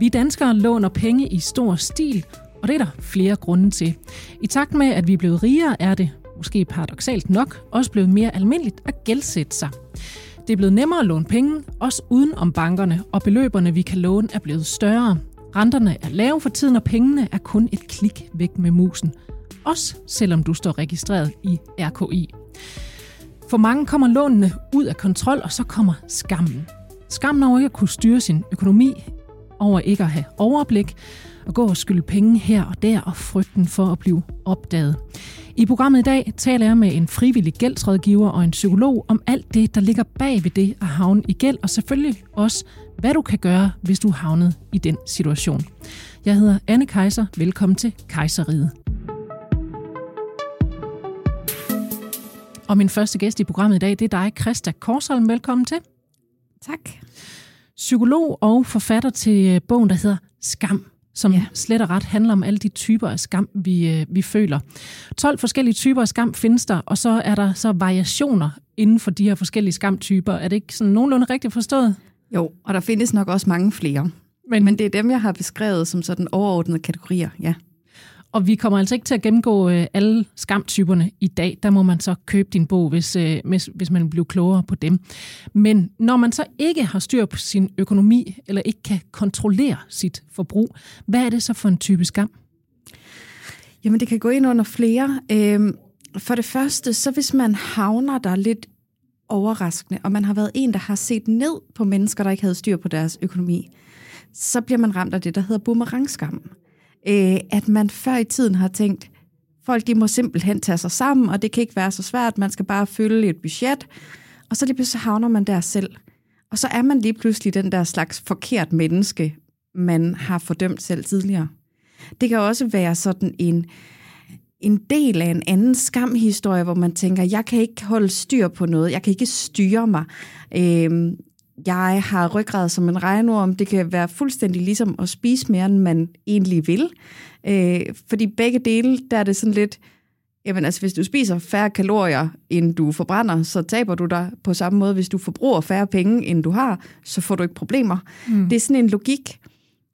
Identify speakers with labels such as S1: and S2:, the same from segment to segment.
S1: Vi danskere låner penge i stor stil, og det er der flere grunde til. I takt med, at vi er blevet rigere, er det, måske paradoxalt nok, også blevet mere almindeligt at gældsætte sig. Det er blevet nemmere at låne penge, også uden om bankerne, og beløberne, vi kan låne, er blevet større. Renterne er lave for tiden, og pengene er kun et klik væk med musen. Også selvom du står registreret i RKI. For mange kommer lånene ud af kontrol, og så kommer skammen. Skammen over ikke at kunne styre sin økonomi, over ikke at have overblik, og gå og skylde penge her og der, og frygten for at blive opdaget. I programmet i dag taler jeg med en frivillig gældsrådgiver og en psykolog om alt det, der ligger bag ved det at havne i gæld, og selvfølgelig også, hvad du kan gøre, hvis du er havnet i den situation. Jeg hedder Anne Kejser. Velkommen til Kejseriet. Og min første gæst i programmet i dag, det er dig, Christa Korsholm. Velkommen til.
S2: Tak.
S1: Psykolog og forfatter til øh, bogen, der hedder Skam, som ja. slet og ret handler om alle de typer af skam, vi, øh, vi føler. 12 forskellige typer af skam findes der, og så er der så variationer inden for de her forskellige skamtyper. Er det ikke sådan nogenlunde rigtigt forstået?
S2: Jo, og der findes nok også mange flere. Men, Men det er dem, jeg har beskrevet som sådan overordnede kategorier, ja.
S1: Og vi kommer altså ikke til at gennemgå øh, alle skamtyperne i dag. Der må man så købe din bog, hvis, øh, hvis, hvis man bliver klogere på dem. Men når man så ikke har styr på sin økonomi, eller ikke kan kontrollere sit forbrug, hvad er det så for en type skam?
S2: Jamen, det kan gå ind under flere. Øhm, for det første, så hvis man havner der lidt overraskende, og man har været en, der har set ned på mennesker, der ikke havde styr på deres økonomi, så bliver man ramt af det, der hedder boomerangskam øh, at man før i tiden har tænkt, folk de må simpelthen tage sig sammen, og det kan ikke være så svært, man skal bare følge et budget, og så lige pludselig havner man der selv. Og så er man lige pludselig den der slags forkert menneske, man har fordømt selv tidligere. Det kan også være sådan en, en del af en anden skamhistorie, hvor man tænker, jeg kan ikke holde styr på noget, jeg kan ikke styre mig. Øh, jeg har ryggrad som en regnorm. Det kan være fuldstændig ligesom at spise mere, end man egentlig vil. Øh, fordi begge dele, der er det sådan lidt, jamen altså hvis du spiser færre kalorier, end du forbrænder, så taber du dig på samme måde. Hvis du forbruger færre penge, end du har, så får du ikke problemer. Mm. Det er sådan en logik.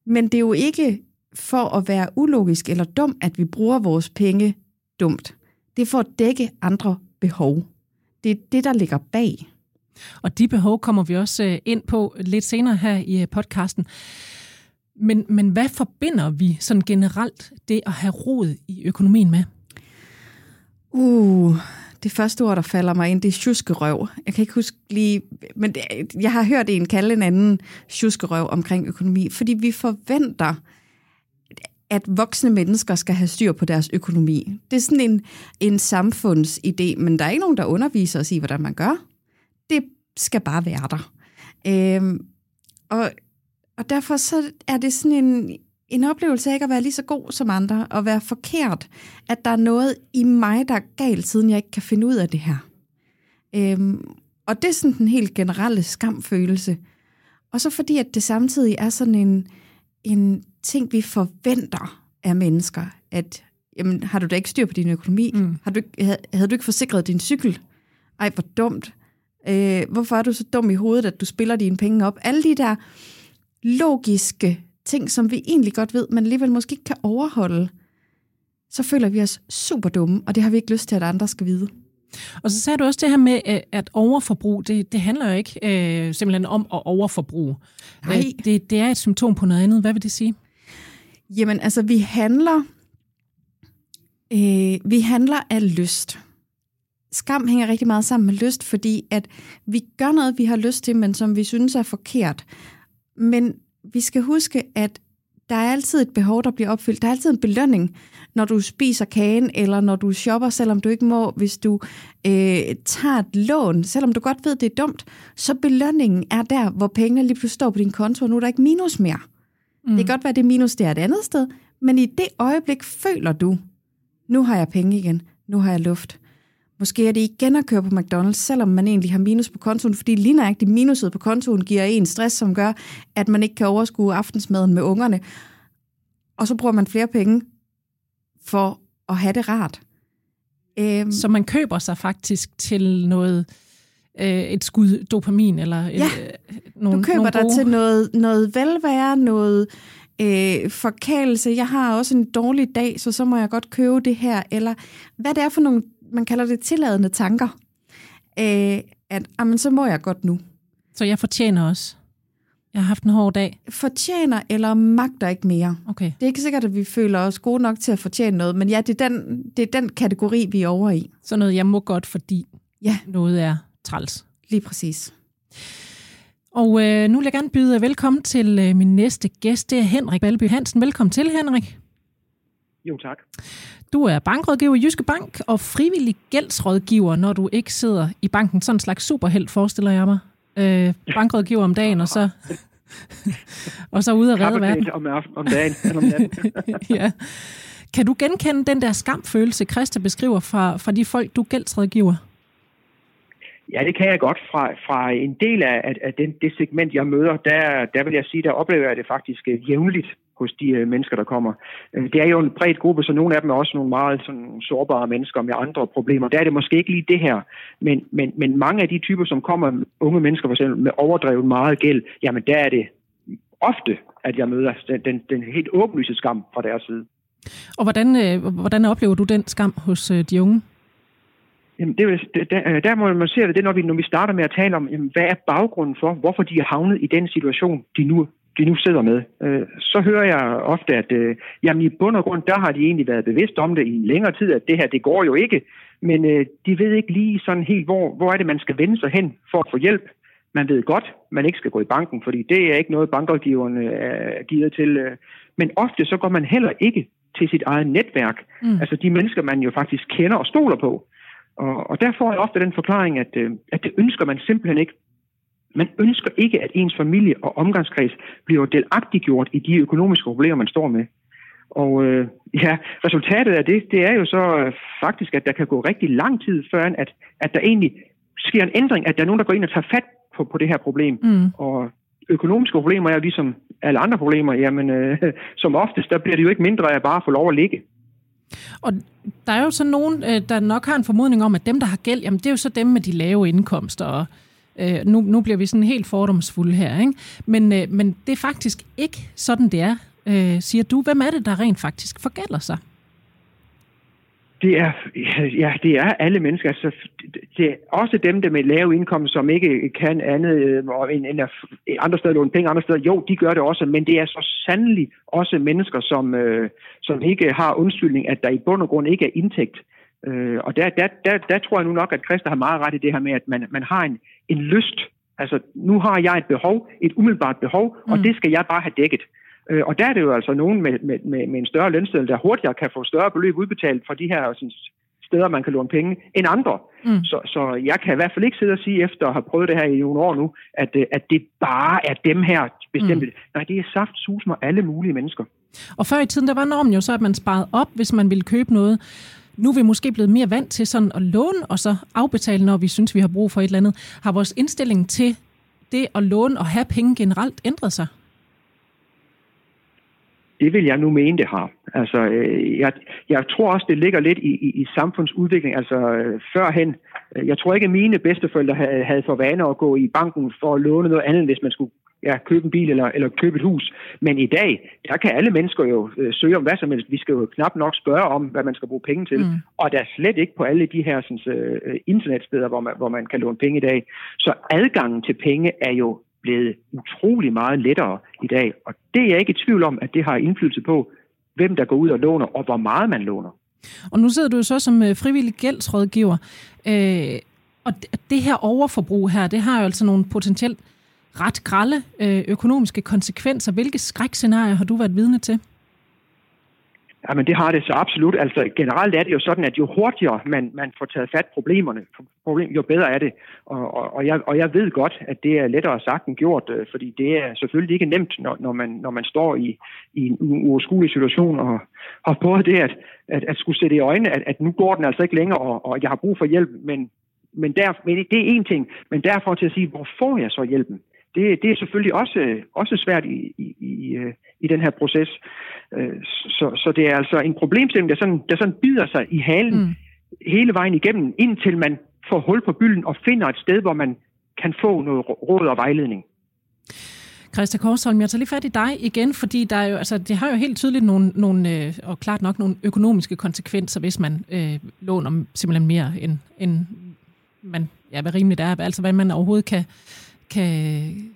S2: Men det er jo ikke for at være ulogisk eller dum, at vi bruger vores penge dumt. Det er for at dække andre behov. Det er det, der ligger bag.
S1: Og de behov kommer vi også øh, ind på lidt senere her i øh, podcasten. Men, men hvad forbinder vi sådan generelt det at have rod i økonomien med?
S2: Uh, det første ord, der falder mig ind, det er tjuskerøv. Jeg kan ikke huske lige, men det, jeg har hørt en kalde en anden tjuskerøv omkring økonomi, fordi vi forventer, at voksne mennesker skal have styr på deres økonomi. Det er sådan en, en samfundsidé, men der er ikke nogen, der underviser os i, hvordan man gør det skal bare være der. Øhm, og, og derfor så er det sådan en, en oplevelse af ikke at være lige så god som andre, og være forkert, at der er noget i mig, der er galt, siden jeg ikke kan finde ud af det her. Øhm, og det er sådan den helt generelle skamfølelse. Og så fordi, at det samtidig er sådan en, en ting, vi forventer af mennesker, at jamen, har du da ikke styr på din økonomi? Mm. Har du, havde, havde du ikke forsikret din cykel? Ej, hvor dumt. Øh, hvorfor er du så dum i hovedet, at du spiller dine penge op? Alle de der logiske ting, som vi egentlig godt ved, men alligevel måske ikke kan overholde, så føler vi os super dumme, og det har vi ikke lyst til, at andre skal vide.
S1: Og så sagde du også det her med, at overforbrug, det, det handler jo ikke øh, simpelthen om at overforbruge.
S2: Nej.
S1: Øh, det, det er et symptom på noget andet. Hvad vil det sige?
S2: Jamen, altså, vi handler, øh, vi handler af lyst skam hænger rigtig meget sammen med lyst, fordi at vi gør noget, vi har lyst til, men som vi synes er forkert. Men vi skal huske, at der er altid et behov, der bliver opfyldt. Der er altid en belønning, når du spiser kagen, eller når du shopper, selvom du ikke må. Hvis du øh, tager et lån, selvom du godt ved, det er dumt, så belønningen er der, hvor pengene lige pludselig står på din konto, og nu er der ikke minus mere. Mm. Det kan godt være, at det minus det er et andet sted, men i det øjeblik føler du, nu har jeg penge igen, nu har jeg luft. Måske er det igen at køre på McDonald's, selvom man egentlig har minus på kontoen, fordi lige nøjagtigt minuset på kontoen giver en stress, som gør, at man ikke kan overskue aftensmaden med ungerne. Og så bruger man flere penge for at have det rart.
S1: Øhm. Så man køber sig faktisk til noget et skud dopamin eller
S2: ja, øh, nogle, du køber nogle dig til noget, noget velvære, noget øh, forkælelse. Jeg har også en dårlig dag, så så må jeg godt købe det her. Eller hvad det er for nogle, man kalder det tilladende tanker. Øh, at jamen, så må jeg godt nu.
S1: Så jeg fortjener også? Jeg har haft en hård dag.
S2: Fortjener eller magter ikke mere.
S1: Okay.
S2: Det er ikke sikkert, at vi føler os gode nok til at fortjene noget, men ja, det er den, det er den kategori, vi er over i.
S1: Så noget, jeg må godt, fordi
S2: ja.
S1: noget er træls.
S2: Lige præcis.
S1: Og øh, nu vil jeg gerne byde velkommen til øh, min næste gæst, det er Henrik Valby Hansen. Velkommen til, Henrik.
S3: Jo, tak.
S1: Du er bankrådgiver i Jyske Bank og frivillig gældsrådgiver, når du ikke sidder i banken. Sådan en slags superheld, forestiller jeg mig. Øh, bankrådgiver om dagen, og så, og så ude at redde verden.
S3: Om, om dagen, om natten.
S1: ja. Kan du genkende den der skamfølelse, Christa beskriver fra, fra de folk, du gældsrådgiver?
S3: Ja, det kan jeg godt. Fra, fra en del af, af den, det segment, jeg møder, der, der vil jeg sige, der oplever jeg det faktisk øh, jævnligt hos de uh, mennesker, der kommer. Uh, det er jo en bred gruppe, så nogle af dem er også nogle meget sådan, sårbare mennesker med andre problemer. Der er det måske ikke lige det her, men, men, men mange af de typer, som kommer, unge mennesker for eksempel, med overdrevet meget gæld, jamen der er det ofte, at jeg møder den, den, den helt åbenlyse skam fra deres side.
S1: Og hvordan, øh, hvordan oplever du den skam hos øh, de unge?
S3: Jamen, det, der, der må man se det, det når vi, når vi starter med at tale om, jamen, hvad er baggrunden for, hvorfor de er havnet i den situation, de nu, de nu sidder med. Øh, så hører jeg ofte, at øh, jamen, i bund og grund, der har de egentlig været bevidst om det i en længere tid, at det her, det går jo ikke. Men øh, de ved ikke lige sådan helt, hvor, hvor er det, man skal vende sig hen for at få hjælp. Man ved godt, man ikke skal gå i banken, fordi det er ikke noget, bankrådgiverne er givet til. Øh. Men ofte så går man heller ikke til sit eget netværk. Mm. Altså de mennesker, man jo faktisk kender og stoler på. Og, og der får jeg ofte den forklaring, at, øh, at det ønsker man simpelthen ikke. Man ønsker ikke, at ens familie og omgangskreds bliver delagtiggjort i de økonomiske problemer, man står med. Og øh, ja, resultatet af det, det er jo så øh, faktisk, at der kan gå rigtig lang tid før, at, at der egentlig sker en ændring, at der er nogen, der går ind og tager fat på, på det her problem. Mm. Og økonomiske problemer er jo ligesom alle andre problemer, jamen øh, som oftest, der bliver det jo ikke mindre af bare at få lov at ligge.
S1: Og der er jo så nogen, øh, der nok har en formodning om, at dem, der har gæld, jamen det er jo så dem med de lave indkomster. Og, øh, nu, nu bliver vi sådan helt fordomsfulde her, ikke? Men, øh, men det er faktisk ikke sådan, det er, øh, siger du. Hvem er det, der rent faktisk forgælder sig?
S3: Det er, ja, det er alle mennesker. Altså, det er også dem, der med lave indkomst, som ikke kan andet øh, end, end andre steder låne penge andre steder. Jo, de gør det også, men det er så sandelig også mennesker, som, øh, som ikke har undskyldning, at der i bund og grund ikke er indtægt. Øh, og der, der, der, der tror jeg nu nok, at Christa har meget ret i det her med, at man, man har en, en lyst. Altså, nu har jeg et behov, et umiddelbart behov, og mm. det skal jeg bare have dækket. Øh, og der er det jo altså nogen med, med, med, med en større lønseddel, der hurtigere kan få større beløb udbetalt fra de her sådan, steder, man kan låne penge, end andre. Mm. Så, så jeg kan i hvert fald ikke sidde og sige, efter at have prøvet det her i nogle år nu, at, øh, at det bare er dem her bestemte. Mm. Nej, det er saft, sus med alle mulige mennesker.
S1: Og før i tiden, der var normen jo så, at man sparede op, hvis man ville købe noget. Nu er vi måske blevet mere vant til sådan at låne og så afbetale, når vi synes, vi har brug for et eller andet. Har vores indstilling til det at låne og have penge generelt ændret sig?
S3: Det vil jeg nu mene, det har. Altså, øh, jeg, jeg tror også, det ligger lidt i, i, i samfundsudvikling. Altså, øh, førhen, øh, jeg tror ikke, at mine bedsteforældre havde, havde for vane at gå i banken for at låne noget andet, hvis man skulle ja, købe en bil eller, eller købe et hus. Men i dag, der kan alle mennesker jo øh, søge om hvad som helst. Vi skal jo knap nok spørge om, hvad man skal bruge penge til. Mm. Og der er slet ikke på alle de her sådan, øh, internetsteder, hvor man, hvor man kan låne penge i dag. Så adgangen til penge er jo blevet utrolig meget lettere i dag. Og det er jeg ikke i tvivl om, at det har indflydelse på, hvem der går ud og låner, og hvor meget man låner.
S1: Og nu sidder du jo så som øh, frivillig gældsrådgiver. Øh, og det her overforbrug her, det har jo altså nogle potentielt ret grælde øh, økonomiske konsekvenser. Hvilke skrækscenarier har du været vidne til?
S3: Jamen det har det så absolut. Altså generelt er det jo sådan, at jo hurtigere man, man får taget fat problemerne, problem, jo bedre er det. Og, og, og, jeg, og jeg ved godt, at det er lettere sagt end gjort, øh, fordi det er selvfølgelig ikke nemt, når, når, man, når man står i, i en uoverskuelig situation og har prøvet det at, at, at skulle sætte i øjnene, at, at nu går den altså ikke længere, og, og jeg har brug for hjælp, men, men, der, men det er en ting. Men derfor til at sige, hvor får jeg så hjælpen? Det, det er selvfølgelig også, også svært i, i, i, øh, i den her proces. Øh, så, så det er altså en problemstilling, der sådan, der sådan bider sig i halen mm. hele vejen igennem, indtil man får hul på bylden og finder et sted, hvor man kan få noget råd og vejledning.
S1: Christa Korsholm, jeg tager lige fat i dig igen, fordi der er jo, altså, det har jo helt tydeligt nogle, nogle øh, og klart nok nogle økonomiske konsekvenser, hvis man øh, låner simpelthen mere, end, end man, ja, hvad rimeligt er, altså hvad man overhovedet kan, kan,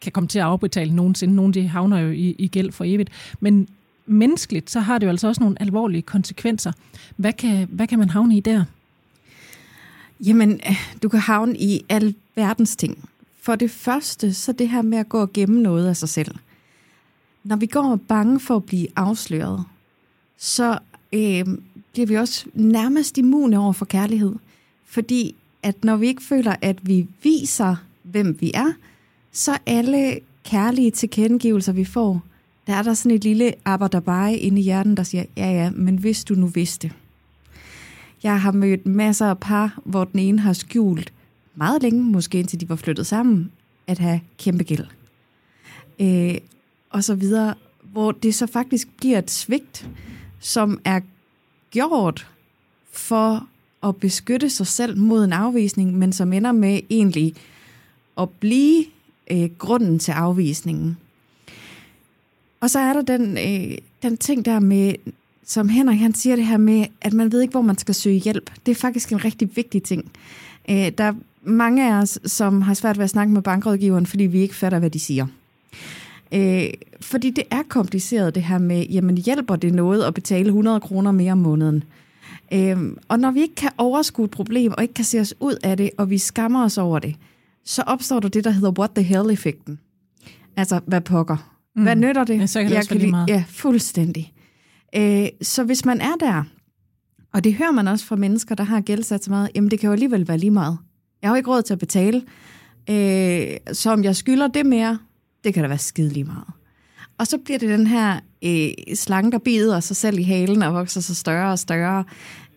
S1: kan komme til at afbetale nogensinde. Nogle de havner jo i, i gæld for evigt. Men menneskeligt, så har det jo altså også nogle alvorlige konsekvenser. Hvad kan, hvad kan man havne i der?
S2: Jamen, du kan havne i al verdens ting. For det første, så det her med at gå og gemme noget af sig selv. Når vi går bange for at blive afsløret, så øh, bliver vi også nærmest immune over for kærlighed. Fordi at når vi ikke føler, at vi viser, hvem vi er, så alle kærlige tilkendegivelser, vi får, der er der sådan et lille arbejderbej inde i hjernen, der siger, ja ja, men hvis du nu vidste. Jeg har mødt masser af par, hvor den ene har skjult meget længe, måske indtil de var flyttet sammen, at have kæmpe gæld. Øh, og så videre, hvor det så faktisk bliver et svigt, som er gjort for at beskytte sig selv mod en afvisning, men som ender med egentlig at blive øh, grunden til afvisningen. Og så er der den, øh, den ting der med, som Henrik han siger det her med, at man ved ikke, hvor man skal søge hjælp. Det er faktisk en rigtig vigtig ting. Øh, der er mange af os, som har svært ved at snakke med bankrådgiveren, fordi vi ikke fatter, hvad de siger. Øh, fordi det er kompliceret det her med, jamen hjælper det noget at betale 100 kroner mere om måneden? Øh, og når vi ikke kan overskue et problem, og ikke kan se os ud af det, og vi skammer os over det, så opstår der det, der hedder what the hell-effekten. Altså, hvad pokker? Mm. Hvad nytter det?
S1: Ja, så kan det jeg kan lige,
S2: Ja, fuldstændig. Øh, så hvis man er der, og det hører man også fra mennesker, der har gældsat så meget, jamen det kan jo alligevel være lige meget. Jeg har jo ikke råd til at betale. Øh, så om jeg skylder det mere, det kan da være skide lige meget. Og så bliver det den her øh, slange, der bider sig selv i halen og vokser sig større og større,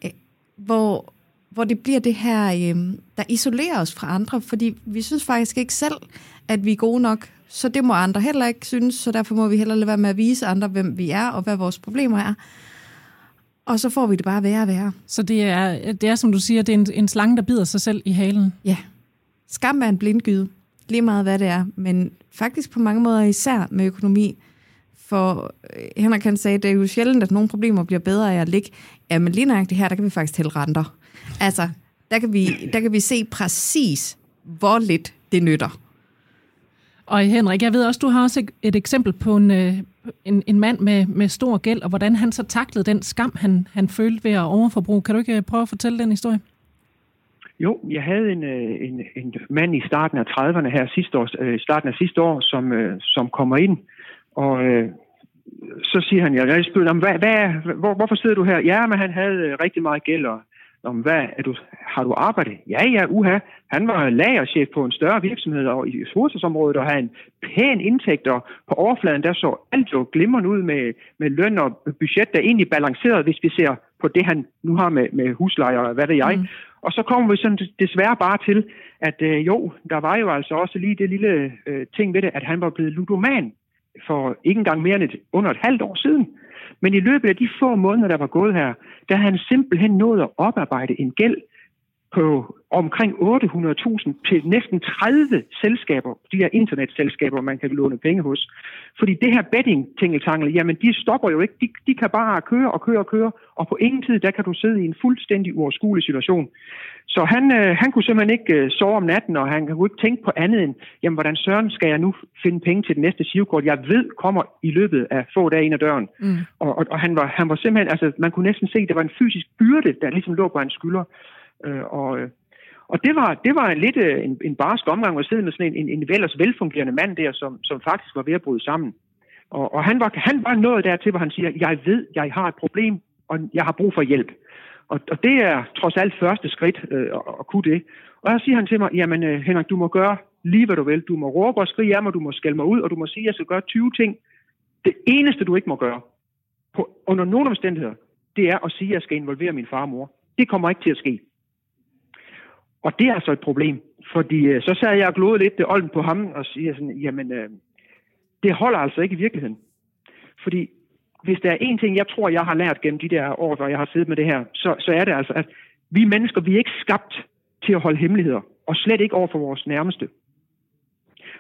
S2: øh, hvor, hvor det bliver det her, øh, der isolerer os fra andre, fordi vi synes faktisk ikke selv, at vi er gode nok, så det må andre heller ikke synes, så derfor må vi heller lade være med at vise andre, hvem vi er og hvad vores problemer er. Og så får vi det bare værre og værre.
S1: Så det er, det er som du siger, det er en, en slange, der bider sig selv i halen?
S2: Ja. Skam er en blindgyde. Lige meget hvad det er. Men faktisk på mange måder især med økonomi. For øh, Henrik kan sige, det er jo sjældent, at nogle problemer bliver bedre af at ligge. Ja, men lige nøjagtigt her, der kan vi faktisk tælle renter. Altså, der kan vi, der kan vi se præcis, hvor lidt det nytter.
S1: Og Henrik, jeg ved også, du har også et eksempel på en, øh, en, en mand med, med stor gæld, og hvordan han så taklede den skam, han, han følte ved at overforbruge. Kan du ikke øh, prøve at fortælle den historie?
S3: Jo, jeg havde en, øh, en, en mand i starten af 30'erne her sidste år, starten af sidste år, som, som kommer ind, og øh, så siger han, jeg, jeg spørger ham, hvad, hvad, hvor, hvorfor sidder du her? Ja, men han havde rigtig meget gæld, og om hvad, er du, har du arbejdet? Ja, ja, uha. Han var lagerchef på en større virksomhed og i hovedstadsområdet og havde en pæn indtægt, og på overfladen der så alt jo glimrende ud med, med løn og budget, der egentlig balanceret, hvis vi ser på det, han nu har med, med huslejer og hvad det jeg. Mm. Og så kommer vi sådan desværre bare til, at øh, jo, der var jo altså også lige det lille øh, ting ved det, at han var blevet ludoman for ikke engang mere end et, under et halvt år siden. Men i løbet af de få måneder, der var gået her, der havde han simpelthen nået at oparbejde en gæld på omkring 800.000 til næsten 30 selskaber, de her internetselskaber, man kan låne penge hos. Fordi det her betting tingeltangel jamen de stopper jo ikke. De, de kan bare køre og køre og køre, og på ingen tid, der kan du sidde i en fuldstændig uoverskuelig situation. Så han, øh, han kunne simpelthen ikke øh, sove om natten, og han kunne ikke tænke på andet end, jamen hvordan søren skal jeg nu finde penge til det næste sivkort, jeg ved kommer i løbet af få dage ind ad døren. Mm. Og, og, og han, var, han var simpelthen, altså man kunne næsten se, at det var en fysisk byrde, der ligesom lå på hans skylder. Øh, og, øh, og det var, det var en lidt øh, en, en barsk omgang at sidde med sådan en, en, en ellers velfungerende mand der, som, som faktisk var ved at bryde sammen. Og, og han, var, han var nået dertil, hvor han siger, jeg ved, jeg har et problem, og jeg har brug for hjælp. Og, og det er trods alt første skridt øh, at, at kunne det. Og så siger han til mig, jamen øh, Henrik, du må gøre lige hvad du vil. Du må råbe og skrige af mig, du må skælde mig ud, og du må sige, at jeg skal gøre 20 ting. Det eneste, du ikke må gøre, på, under nogen omstændigheder, det er at sige, at jeg skal involvere min far og mor. Det kommer ikke til at ske. Og det er altså et problem, fordi øh, så sad jeg og glodede lidt det olden på ham og siger sådan, jamen, øh, det holder altså ikke i virkeligheden. Fordi hvis der er en ting, jeg tror, jeg har lært gennem de der år, hvor jeg har siddet med det her, så, så er det altså, at vi mennesker, vi er ikke skabt til at holde hemmeligheder, og slet ikke over for vores nærmeste.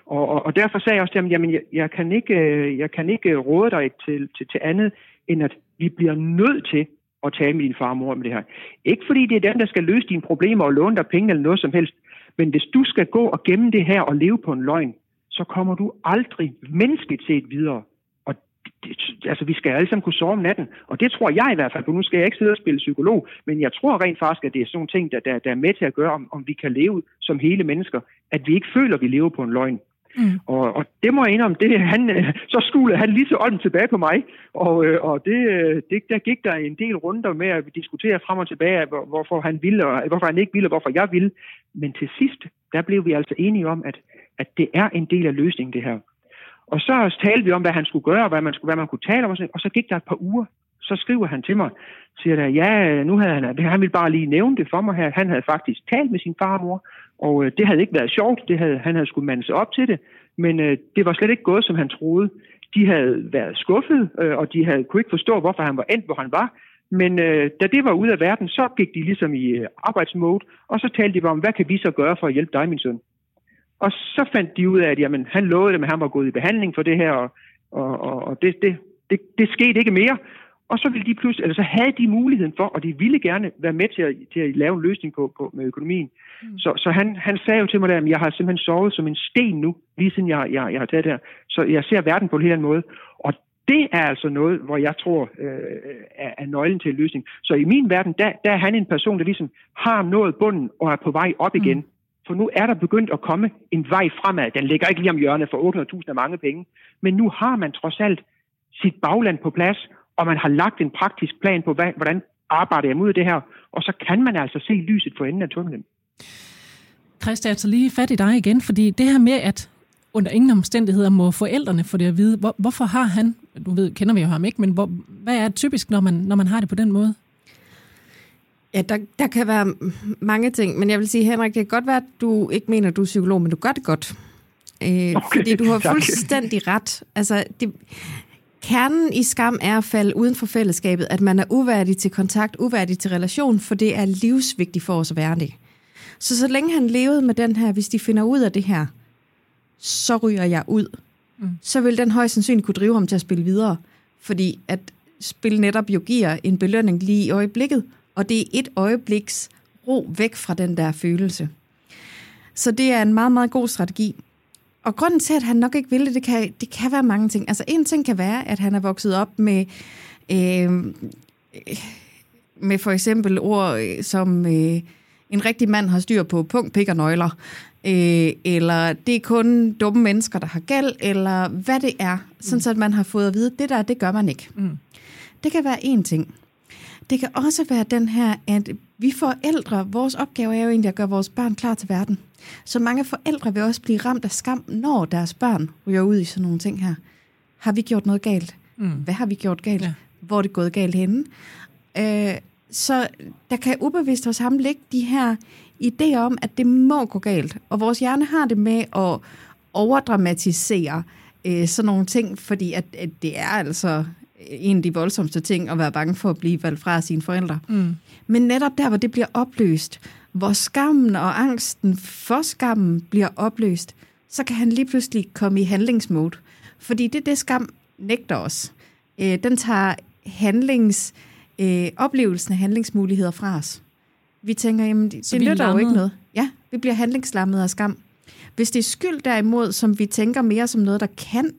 S3: Og, og, og derfor sagde jeg også til ham, jamen jeg, jeg, kan ikke, øh, jeg kan ikke råde dig til, til, til andet, end at vi bliver nødt til at tale med din far og mor om det her. Ikke fordi det er den, der skal løse dine problemer og låne dig penge eller noget som helst, men hvis du skal gå og gemme det her og leve på en løgn, så kommer du aldrig menneskeligt set videre. Og det, altså, vi skal alle sammen kunne sove om natten. Og det tror jeg i hvert fald for Nu skal jeg ikke sidde og spille psykolog, men jeg tror rent faktisk, at det er sådan nogle ting, der, der, der er med til at gøre, om, om vi kan leve som hele mennesker. At vi ikke føler, at vi lever på en løgn. Mm. Og, og det må jeg indrømme, det, han, øh, så skulle han lige så ånden tilbage på mig. Og, øh, og det, øh, det, der gik der en del runder med at diskutere frem og tilbage, hvorfor han ville, og hvorfor han ikke ville, og hvorfor jeg ville. Men til sidst, der blev vi altså enige om, at, at det er en del af løsningen, det her. Og så talte vi om, hvad han skulle gøre, og hvad man, skulle, hvad man kunne tale om, og så gik der et par uger. Så skriver han til mig, siger der, ja, nu havde han, han ville bare lige nævne det for mig her. Han havde faktisk talt med sin far og mor, og øh, det havde ikke været sjovt. Det havde, han havde skulle mande sig op til det, men øh, det var slet ikke gået, som han troede. De havde været skuffet, øh, og de havde, kunne ikke forstå, hvorfor han var endt, hvor han var. Men øh, da det var ude af verden, så gik de ligesom i øh, arbejdsmode, og så talte de om, hvad kan vi så gøre for at hjælpe dig, min søn? Og så fandt de ud af, at jamen, han lovede dem, at han var gået i behandling for det her, og, og, og det, det, det, det skete ikke mere. Og så ville de pludselig, eller så havde de muligheden for, og de ville gerne være med til at, til at lave en løsning på, på med økonomien. Mm. Så, så han, han sagde jo til mig der, at jeg har simpelthen sovet som en sten nu, lige siden jeg, jeg, jeg har taget det her. Så jeg ser verden på en helt anden måde. Og det er altså noget, hvor jeg tror øh, er, er nøglen til en løsning. Så i min verden, der, der er han en person, der ligesom har nået bunden og er på vej op mm. igen. For nu er der begyndt at komme en vej fremad. Den ligger ikke lige om hjørnet for 800.000 af mange penge. Men nu har man trods alt sit bagland på plads, og man har lagt en praktisk plan på, hvad, hvordan arbejder jeg mod det her, og så kan man altså se lyset for enden af tunnelen.
S1: Christian, altså lige fat i dig igen, fordi det her med, at under ingen omstændigheder må forældrene få det at vide, hvor, hvorfor har han, du ved, kender vi jo ham ikke, men hvor, hvad er det typisk, når man, når man har det på den måde?
S2: Ja, der, der kan være mange ting, men jeg vil sige, Henrik, det kan godt være, at du ikke mener, at du er psykolog, men du gør det godt. Øh, okay, fordi du har fuldstændig ret. Altså, det, Kernen i skam er at falde uden for fællesskabet, at man er uværdig til kontakt, uværdig til relation, for det er livsvigtigt for os at være det. Så så længe han levede med den her, hvis de finder ud af det her, så ryger jeg ud. Mm. Så vil den højst sandsynligt kunne drive ham til at spille videre. Fordi at spil netop jo giver en belønning lige i øjeblikket, og det er et øjebliks ro væk fra den der følelse. Så det er en meget, meget god strategi. Og grunden til, at han nok ikke vil det, det kan, det kan være mange ting. Altså en ting kan være, at han er vokset op med, øh, med for eksempel ord øh, som øh, en rigtig mand har styr på punkt, pik og nøgler. Øh, eller det er kun dumme mennesker, der har gæld, eller hvad det er. Sådan mm. så at man har fået at vide, det der, det gør man ikke. Mm. Det kan være en ting. Det kan også være den her, at vi forældre, vores opgave er jo egentlig at gøre vores børn klar til verden. Så mange forældre vil også blive ramt af skam, når deres børn ryger ud i sådan nogle ting her. Har vi gjort noget galt? Mm. Hvad har vi gjort galt? Ja. Hvor er det gået galt henne? Øh, så der kan ubevidst hos ham ligge de her idéer om, at det må gå galt. Og vores hjerne har det med at overdramatisere øh, sådan nogle ting, fordi at, at det er altså en af de voldsomste ting at være bange for at blive valgt fra sine forældre. Mm. Men netop der, hvor det bliver opløst, hvor skammen og angsten for skammen bliver opløst, så kan han lige pludselig komme i handlingsmode. Fordi det er det, skam nægter os. Øh, den tager handlings, øh, oplevelsen af handlingsmuligheder fra os. Vi tænker, jamen det, det nytter jo ikke noget. Ja, vi bliver handlingslammet af skam. Hvis det er skyld derimod, som vi tænker mere som noget, der kan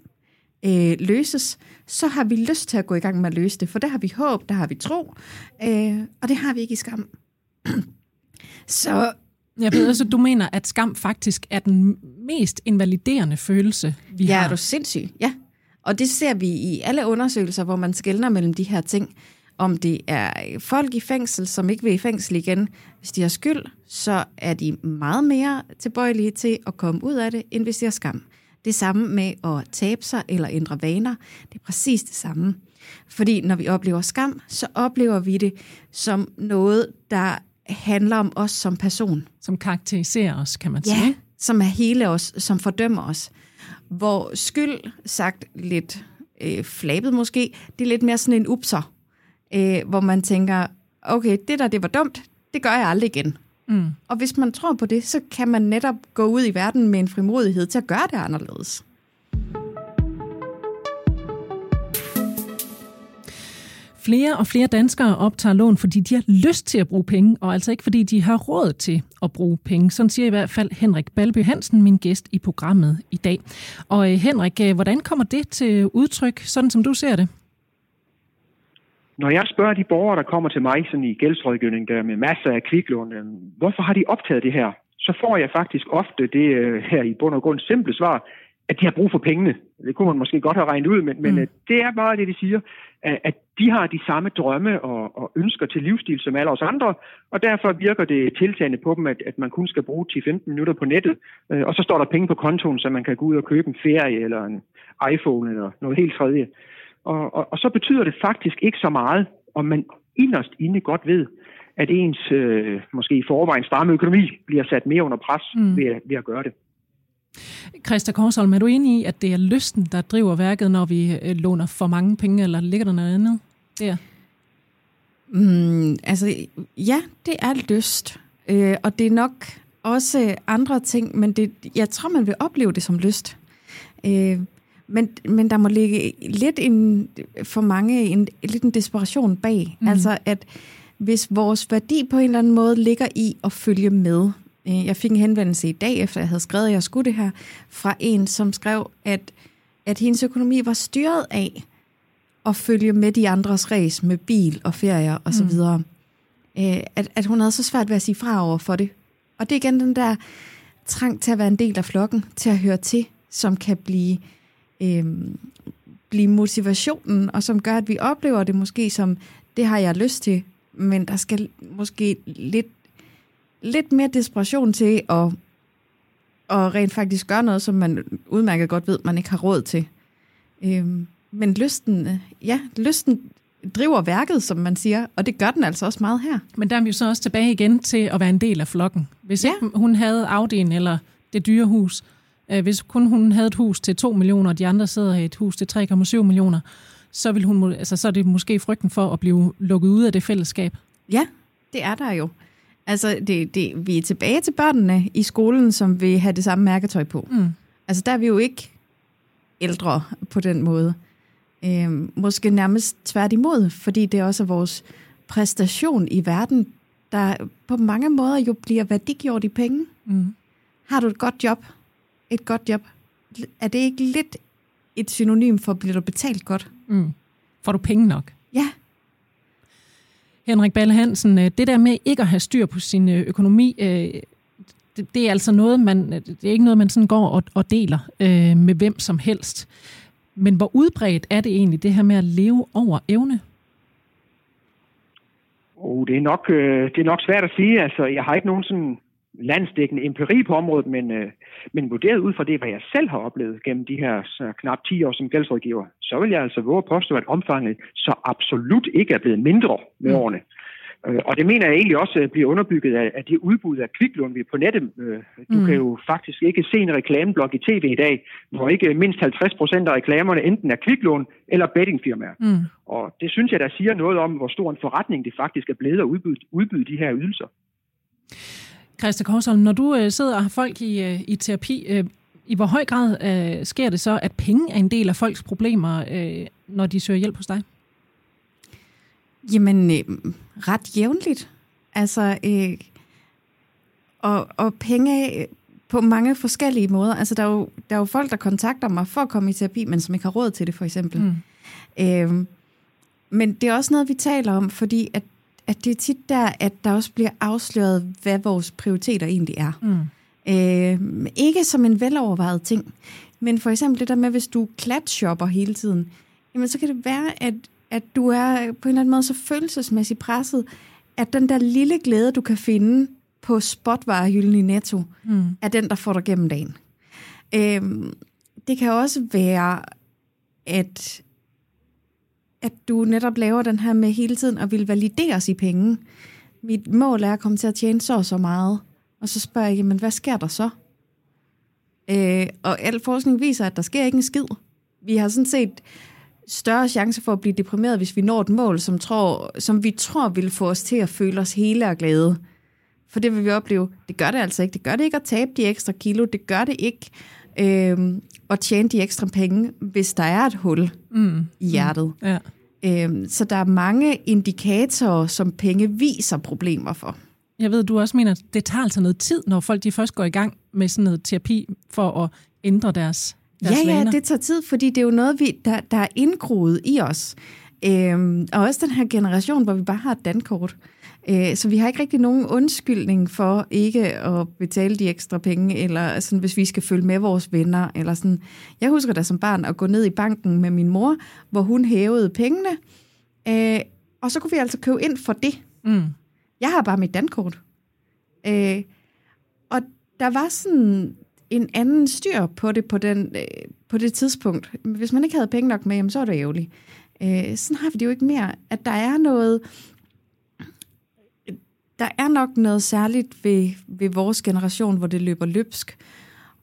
S2: øh, løses, så har vi lyst til at gå i gang med at løse det, for der har vi håb, der har vi tro, øh, og det har vi ikke i skam.
S1: så jeg ved også, du mener, at skam faktisk er den mest invaliderende følelse, vi
S2: ja,
S1: har.
S2: Ja, er du sindssyg? Ja. Og det ser vi i alle undersøgelser, hvor man skældner mellem de her ting. Om det er folk i fængsel, som ikke vil i fængsel igen. Hvis de har skyld, så er de meget mere tilbøjelige til at komme ud af det, end hvis de har skam. Det samme med at tabe sig eller ændre vaner. Det er præcis det samme. Fordi når vi oplever skam, så oplever vi det som noget, der handler om os som person.
S1: Som karakteriserer os, kan man
S2: ja,
S1: sige.
S2: som er hele os, som fordømmer os. Hvor skyld, sagt lidt øh, flabet måske, det er lidt mere sådan en upser, øh, hvor man tænker, okay, det der, det var dumt, det gør jeg aldrig igen. Mm. Og hvis man tror på det, så kan man netop gå ud i verden med en frimodighed til at gøre det anderledes.
S1: Flere og flere danskere optager lån, fordi de har lyst til at bruge penge, og altså ikke fordi de har råd til at bruge penge. Sådan siger i hvert fald Henrik Balby Hansen, min gæst i programmet i dag. Og øh, Henrik, øh, hvordan kommer det til udtryk, sådan som du ser det?
S3: Når jeg spørger de borgere, der kommer til mig sådan i gældsrådgivning der med masser af kviklån, øh, hvorfor har de optaget det her? Så får jeg faktisk ofte det her i bund og grund simple svar, at de har brug for pengene. Det kunne man måske godt have regnet ud, men, mm. men det er bare det, de siger, at de har de samme drømme og, og ønsker til livsstil som alle os andre, og derfor virker det tiltagende på dem, at, at man kun skal bruge 10-15 minutter på nettet, øh, og så står der penge på kontoen, så man kan gå ud og købe en ferie eller en iPhone eller noget helt tredje. Og, og, og så betyder det faktisk ikke så meget, om man inderst inde godt ved, at ens øh, måske i forvejen stramme økonomi bliver sat mere under pres mm. ved, ved at gøre det.
S1: Christa Korsholm, er du enig i, at det er lysten, der driver værket, når vi øh, låner for mange penge, eller ligger der noget andet der?
S2: Mm, altså, ja, det er lyst. Øh, og det er nok også andre ting, men det, jeg tror, man vil opleve det som lyst. Øh, men, men der må ligge lidt en, for mange en, lidt en desperation bag. Mm. Altså, at hvis vores værdi på en eller anden måde ligger i at følge med, jeg fik en henvendelse i dag, efter jeg havde skrevet, at jeg skulle det her, fra en, som skrev, at, at hendes økonomi var styret af at følge med de andres ræs med bil og ferier og så mm. videre. Mm. At, at hun havde så svært ved at sige fra over for det. Og det er igen den der trang til at være en del af flokken, til at høre til, som kan blive, øh, blive motivationen, og som gør, at vi oplever det måske som, det har jeg lyst til, men der skal måske lidt lidt mere desperation til at, at rent faktisk gøre noget, som man udmærket godt ved, man ikke har råd til. Øhm, men lysten, ja, lysten driver værket, som man siger, og det gør den altså også meget her.
S1: Men der er vi jo så også tilbage igen til at være en del af flokken. Hvis ja. ikke hun havde Audi'en eller det dyre hus, øh, hvis kun hun havde et hus til 2 millioner, og de andre sidder i et hus til 3,7 millioner, så, vil hun, altså, så er det måske frygten for at blive lukket ud af det fællesskab.
S2: Ja, det er der jo. Altså, det, det, vi er tilbage til børnene i skolen, som vil have det samme mærketøj på. Mm. Altså, der er vi jo ikke ældre på den måde. Øhm, måske nærmest tværtimod, fordi det er også vores præstation i verden, der på mange måder jo bliver værdigjort i penge. Mm. Har du et godt job? Et godt job? Er det ikke lidt et synonym for, bliver du betalt godt? Mm.
S1: Får du penge nok?
S2: Ja,
S1: Henrik Balle Hansen, øh, det der med ikke at have styr på sin øh, økonomi, øh, det, det er altså noget, man, det er ikke noget, man sådan går og, og deler med hvem som helst. Men hvor udbredt er det egentlig, det her med at leve over evne?
S3: Oh, det, er nok, det er nok svært at sige. Altså, jeg har ikke nogen sådan landsdækkende empiri på området, men, øh, men vurderet ud fra det, hvad jeg selv har oplevet gennem de her så knap 10 år som gældsrådgiver, så vil jeg altså våge at påstå, at omfanget så absolut ikke er blevet mindre med mm. årene. Øh, og det mener jeg egentlig også bliver underbygget af, af det udbud af kviklån, vi på nettet. Øh, du mm. kan jo faktisk ikke se en reklameblok i tv i dag, hvor ikke mindst 50 procent af reklamerne enten er kviklån eller bettingfirmaer. Mm. Og det synes jeg, der siger noget om, hvor stor en forretning det faktisk er blevet at udbyde, udbyde de her ydelser.
S1: Christa Korsholm, når du øh, sidder og har folk i, øh, i terapi, øh, i hvor høj grad øh, sker det så, at penge er en del af folks problemer, øh, når de søger hjælp hos dig?
S2: Jamen, øh, ret jævnligt. Altså, øh, og, og penge på mange forskellige måder. Altså, der er, jo, der er jo folk, der kontakter mig for at komme i terapi, men som ikke har råd til det, for eksempel. Mm. Øh, men det er også noget, vi taler om, fordi at at det er tit der, at der også bliver afsløret, hvad vores prioriteter egentlig er. Mm. Øh, ikke som en velovervejet ting, men for eksempel det der med, hvis du klatshopper hele tiden, jamen så kan det være, at, at du er på en eller anden måde så følelsesmæssigt presset, at den der lille glæde, du kan finde på spotvarehylden i Netto, mm. er den, der får dig gennem dagen. Øh, det kan også være, at at du netop laver den her med hele tiden og vil valideres i penge. Mit mål er at komme til at tjene så og så meget. Og så spørger jeg, jamen hvad sker der så? Øh, og al forskning viser, at der sker ikke en skid. Vi har sådan set større chance for at blive deprimeret, hvis vi når et mål, som, tror, som vi tror vil få os til at føle os hele og glade. For det vil vi opleve, det gør det altså ikke. Det gør det ikke at tabe de ekstra kilo. Det gør det ikke øh, at tjene de ekstra penge, hvis der er et hul mm. i hjertet. Mm. Ja. Øh, så der er mange indikatorer, som penge viser problemer for.
S1: Jeg ved, du også mener, at det tager altså noget tid, når folk de først går i gang med sådan noget terapi for at ændre deres, deres
S2: Ja,
S1: vaner.
S2: ja, det tager tid, fordi det er jo noget, vi, der, der er indgroet i os. Øhm, og også den her generation, hvor vi bare har et dankort. Så vi har ikke rigtig nogen undskyldning for ikke at betale de ekstra penge, eller sådan, hvis vi skal følge med vores venner. Eller sådan. Jeg husker da som barn at gå ned i banken med min mor, hvor hun hævede pengene, øh, og så kunne vi altså købe ind for det. Mm. Jeg har bare mit dankort. Øh, og der var sådan en anden styr på det på, den, øh, på det tidspunkt. Hvis man ikke havde penge nok med, jamen, så var det ærgerligt. Øh, sådan har vi det jo ikke mere. At der er noget... Der er nok noget særligt ved, ved vores generation, hvor det løber løbsk.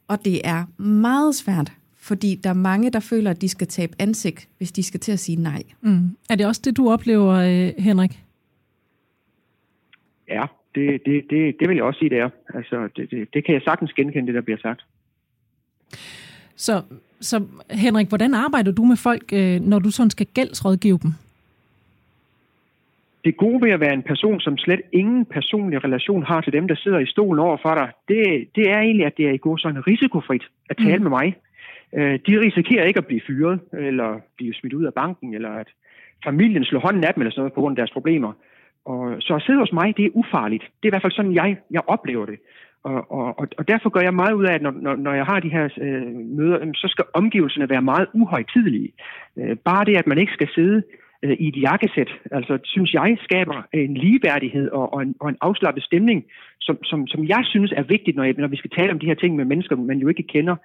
S2: Og det er meget svært, fordi der er mange, der føler, at de skal tabe ansigt, hvis de skal til at sige nej.
S1: Mm. Er det også det, du oplever, øh, Henrik?
S3: Ja, det, det, det, det vil jeg også sige, det er. Altså, det, det, det kan jeg sagtens genkende, det der bliver sagt.
S1: Så, så Henrik, hvordan arbejder du med folk, øh, når du sådan skal gældsrådgive dem?
S3: Det gode ved at være en person, som slet ingen personlig relation har til dem, der sidder i stolen over for dig, det, det er egentlig, at det er i god sådan risikofrit at tale mm. med mig. Øh, de risikerer ikke at blive fyret, eller blive smidt ud af banken, eller at familien slår hånden af dem, eller sådan noget, på grund af deres problemer. Og, så at sidde hos mig, det er ufarligt. Det er i hvert fald sådan, jeg, jeg oplever det. Og, og, og derfor gør jeg meget ud af, at når, når, når jeg har de her øh, møder, så skal omgivelserne være meget uhøjtidelige. Øh, bare det, at man ikke skal sidde øh, i et jakkesæt, altså synes jeg skaber en ligeværdighed og, og, en, og en afslappet stemning, som, som, som jeg synes er vigtigt, når, jeg, når vi skal tale om de her ting med mennesker, man jo ikke kender.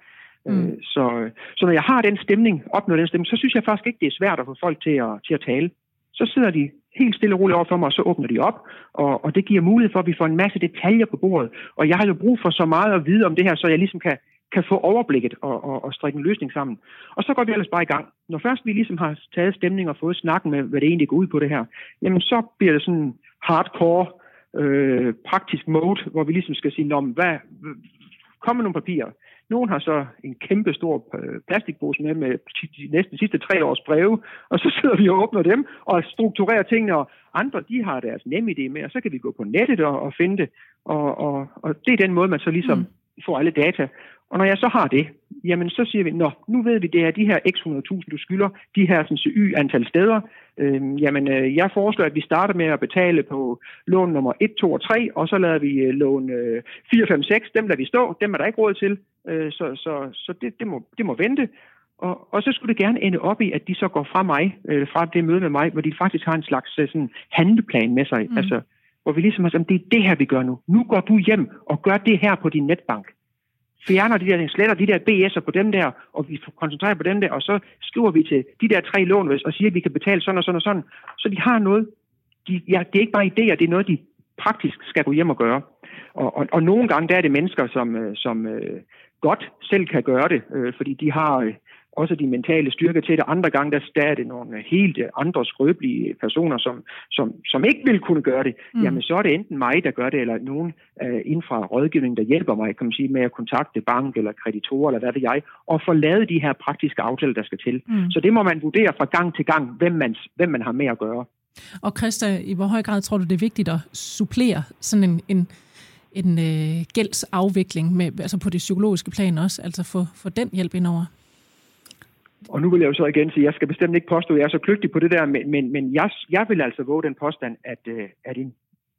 S3: Mm. Øh, så, så når jeg har den stemning, opnår den stemning, så synes jeg faktisk ikke, det er svært at få folk til at, til at tale. Så sidder de helt stille og roligt over for mig, og så åbner de op, og, og det giver mulighed for, at vi får en masse detaljer på bordet. Og jeg har jo brug for så meget at vide om det her, så jeg ligesom kan, kan få overblikket og, og, og strikke en løsning sammen. Og så går vi ellers bare i gang. Når først vi ligesom har taget stemning og fået snakken med, hvad det egentlig går ud på det her, jamen så bliver det sådan hardcore, øh, praktisk mode, hvor vi ligesom skal sige, Nå, hvad, kom med nogle papirer. Nogen har så en kæmpe stor øh, plastikpose med med de næsten sidste tre års breve, og så sidder vi og åbner dem og strukturerer tingene, og andre de har deres nemme idé med, og så kan vi gå på nettet og, og finde det. Og, og, og det er den måde, man så ligesom mm. får alle data. Og når jeg så har det, jamen så siger vi, nå, nu ved vi, det er de her x 100.000, du skylder, de her sådan, y antal steder. Øhm, jamen, øh, jeg foreslår, at vi starter med at betale på lån nummer 1, 2 og 3, og så lader vi øh, lån øh, 4, 5, 6, dem lader vi stå, dem er der ikke råd til, øh, så, så, så det, det, må, det må vente. Og, og så skulle det gerne ende op i, at de så går fra mig, øh, fra det møde med mig, hvor de faktisk har en slags øh, sådan, handleplan med sig. Mm. Altså, hvor vi ligesom har sagt, det er det her, vi gør nu. Nu går du hjem og gør det her på din netbank fjerner de der, sletter de der BS'er på dem der, og vi koncentrerer på dem der, og så skriver vi til de der tre lån, og siger, at vi kan betale sådan og sådan og sådan. Så de har noget. De, ja, det er ikke bare idéer, det er noget, de praktisk skal gå hjem og gøre. Og, og, og nogle gange der er det mennesker, som, øh, som øh, godt selv kan gøre det, øh, fordi de har øh, også de mentale styrker til det. Andre gange, der, der er det nogle helt andre skrøbelige personer, som, som, som ikke vil kunne gøre det. Mm. Jamen, så er det enten mig, der gør det, eller nogen uh, inden fra rådgivningen, der hjælper mig kan man sige, med at kontakte bank eller kreditorer, eller hvad det jeg, og få lavet de her praktiske aftaler, der skal til. Mm. Så det må man vurdere fra gang til gang, hvem man, hvem man har med at gøre.
S1: Og Christa, i hvor høj grad tror du, det er vigtigt at supplere sådan en, en en øh, gældsafvikling med, altså på det psykologiske plan også, altså få, få den hjælp indover?
S3: Og nu vil jeg jo så igen sige, jeg skal bestemt ikke påstå, at jeg er så kløgtig på det der, men, men, men jeg, jeg vil altså våge den påstand, at, øh, at en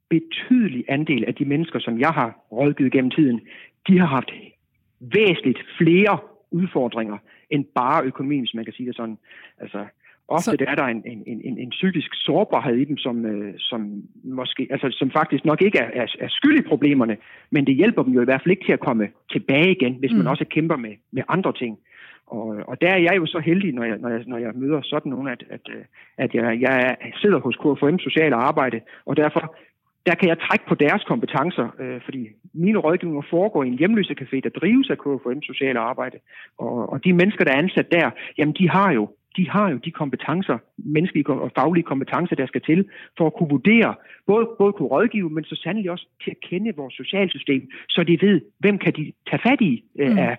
S3: betydelig andel af de mennesker, som jeg har rådgivet gennem tiden, de har haft væsentligt flere udfordringer end bare økonomien, hvis man kan sige det sådan. Altså, ofte så... er der en, en, en, en psykisk sårbarhed i dem, som, øh, som, måske, altså, som faktisk nok ikke er, er, er skyld i problemerne, men det hjælper dem jo i hvert fald ikke til at komme tilbage igen, hvis mm. man også kæmper med, med andre ting. Og, og der er jeg jo så heldig, når jeg, når jeg, når jeg møder sådan nogen, at, at, at jeg, jeg sidder hos KFM Social Arbejde, og derfor der kan jeg trække på deres kompetencer, øh, fordi mine rådgivninger foregår i en hjemløsecafé, der drives af KFM Social Arbejde. Og, og de mennesker, der er ansat der, jamen de har jo de har jo de kompetencer, menneskelige og faglige kompetencer, der skal til for at kunne vurdere, både, både kunne rådgive, men så sandelig også til at kende vores socialsystem, så de ved, hvem kan de tage fat i øh, mm. af,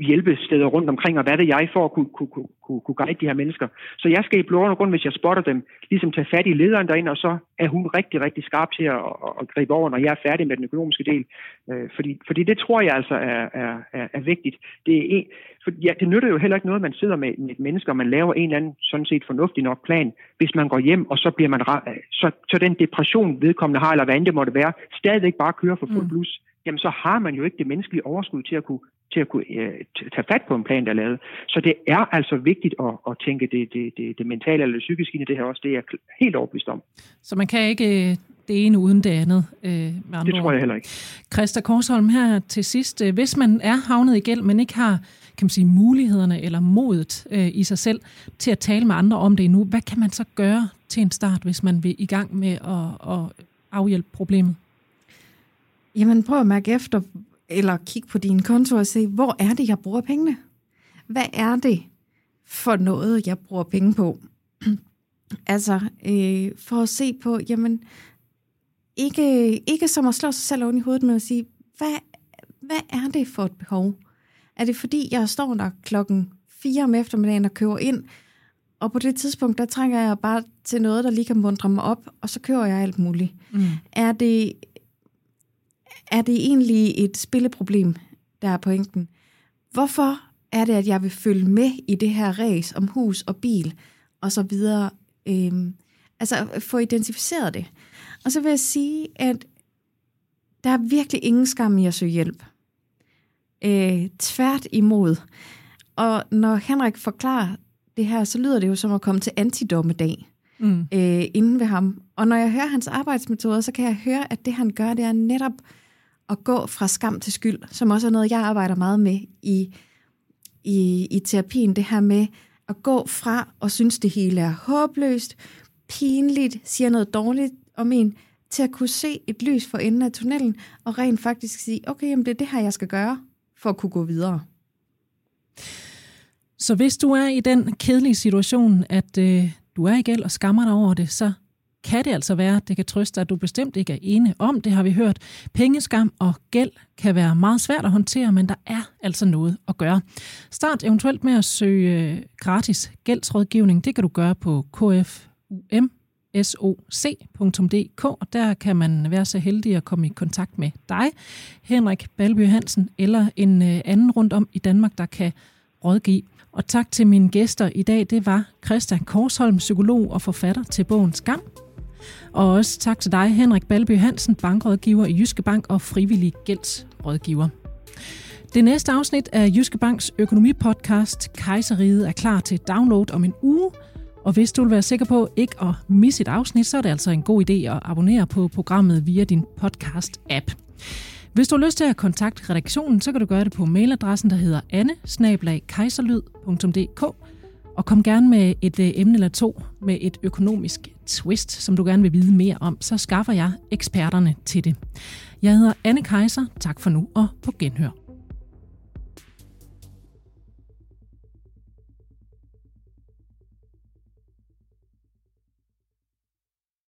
S3: hjælpesteder rundt omkring, og hvad det jeg for at kunne, kunne, kunne, kunne guide de her mennesker. Så jeg skal i blå grund, hvis jeg spotter dem, ligesom tage fat i lederen derinde, og så er hun rigtig, rigtig skarp til at, at, at gribe over, når jeg er færdig med den økonomiske del. Øh, fordi, fordi det tror jeg altså er, er, er, er vigtigt. Det, er en, for, ja, det nytter jo heller ikke noget, man sidder med, med et menneske, og man laver en eller anden sådan set fornuftig nok plan, hvis man går hjem, og så bliver man så, så den depression, vedkommende har, eller hvad end det måtte være, stadigvæk bare kører for fuld mm. blus, mm. Jamen så har man jo ikke det menneskelige overskud til at kunne til at kunne øh, tage fat på en plan, der er lavet. Så det er altså vigtigt at, at tænke det, det, det, det mentale eller det psykiske ind i det her også. Det er jeg helt overbevist om.
S1: Så man kan ikke øh, det ene uden det andet? Øh,
S3: med andre det tror jeg heller ikke.
S1: Christa Korsholm her til sidst. Øh, hvis man er havnet i gæld, men ikke har kan man sige, mulighederne eller modet øh, i sig selv til at tale med andre om det endnu, hvad kan man så gøre til en start, hvis man vil i gang med at, at afhjælpe problemet?
S2: Jamen prøv at mærke efter, eller kigge på din konto og se, hvor er det, jeg bruger pengene? Hvad er det for noget, jeg bruger penge på? altså, øh, for at se på, jamen, ikke, ikke som at slå sig selv oven i hovedet, men at sige, hvad, hvad er det for et behov? Er det fordi, jeg står der klokken 4 om eftermiddagen og køber ind, og på det tidspunkt, der trænger jeg bare til noget, der lige kan mundre mig op, og så kører jeg alt muligt. Mm. Er det er det egentlig et spilleproblem, der er pointen? Hvorfor er det, at jeg vil følge med i det her race om hus og bil og så videre? Øhm, altså få identificeret det. Og så vil jeg sige, at der er virkelig ingen skam i at søge hjælp. Øh, tvært imod. Og når Henrik forklarer det her, så lyder det jo som at komme til antidommedag mm. øh, inden ved ham. Og når jeg hører hans arbejdsmetoder, så kan jeg høre, at det han gør, det er netop at gå fra skam til skyld, som også er noget, jeg arbejder meget med i, i, i terapien. Det her med at gå fra og synes, det hele er håbløst, pinligt, siger noget dårligt om en, til at kunne se et lys for enden af tunnelen, og rent faktisk sige, okay, jamen det er det her, jeg skal gøre, for at kunne gå videre.
S1: Så hvis du er i den kedelige situation, at øh, du er i gæld og skammer dig over det, så kan det altså være, det kan trøste at du bestemt ikke er ene om, det har vi hørt. Pengeskam og gæld kan være meget svært at håndtere, men der er altså noget at gøre. Start eventuelt med at søge øh, gratis gældsrådgivning. Det kan du gøre på kfum soc.dk, og der kan man være så heldig at komme i kontakt med dig, Henrik Balby Hansen, eller en øh, anden rundt om i Danmark, der kan rådgive. Og tak til mine gæster i dag, det var Christian Korsholm, psykolog og forfatter til bogen Skam, og også tak til dig, Henrik Balby Hansen, bankrådgiver i Jyske Bank og frivillig gældsrådgiver. Det næste afsnit af Jyske Banks økonomipodcast Kejseriet er klar til download om en uge. Og hvis du vil være sikker på ikke at misse et afsnit, så er det altså en god idé at abonnere på programmet via din podcast-app. Hvis du har lyst til at kontakte redaktionen, så kan du gøre det på mailadressen, der hedder anne og kom gerne med et øh, emne eller to med et økonomisk twist, som du gerne vil vide mere om, så skaffer jeg eksperterne til det. Jeg hedder Anne Kejser. Tak for nu og på genhør.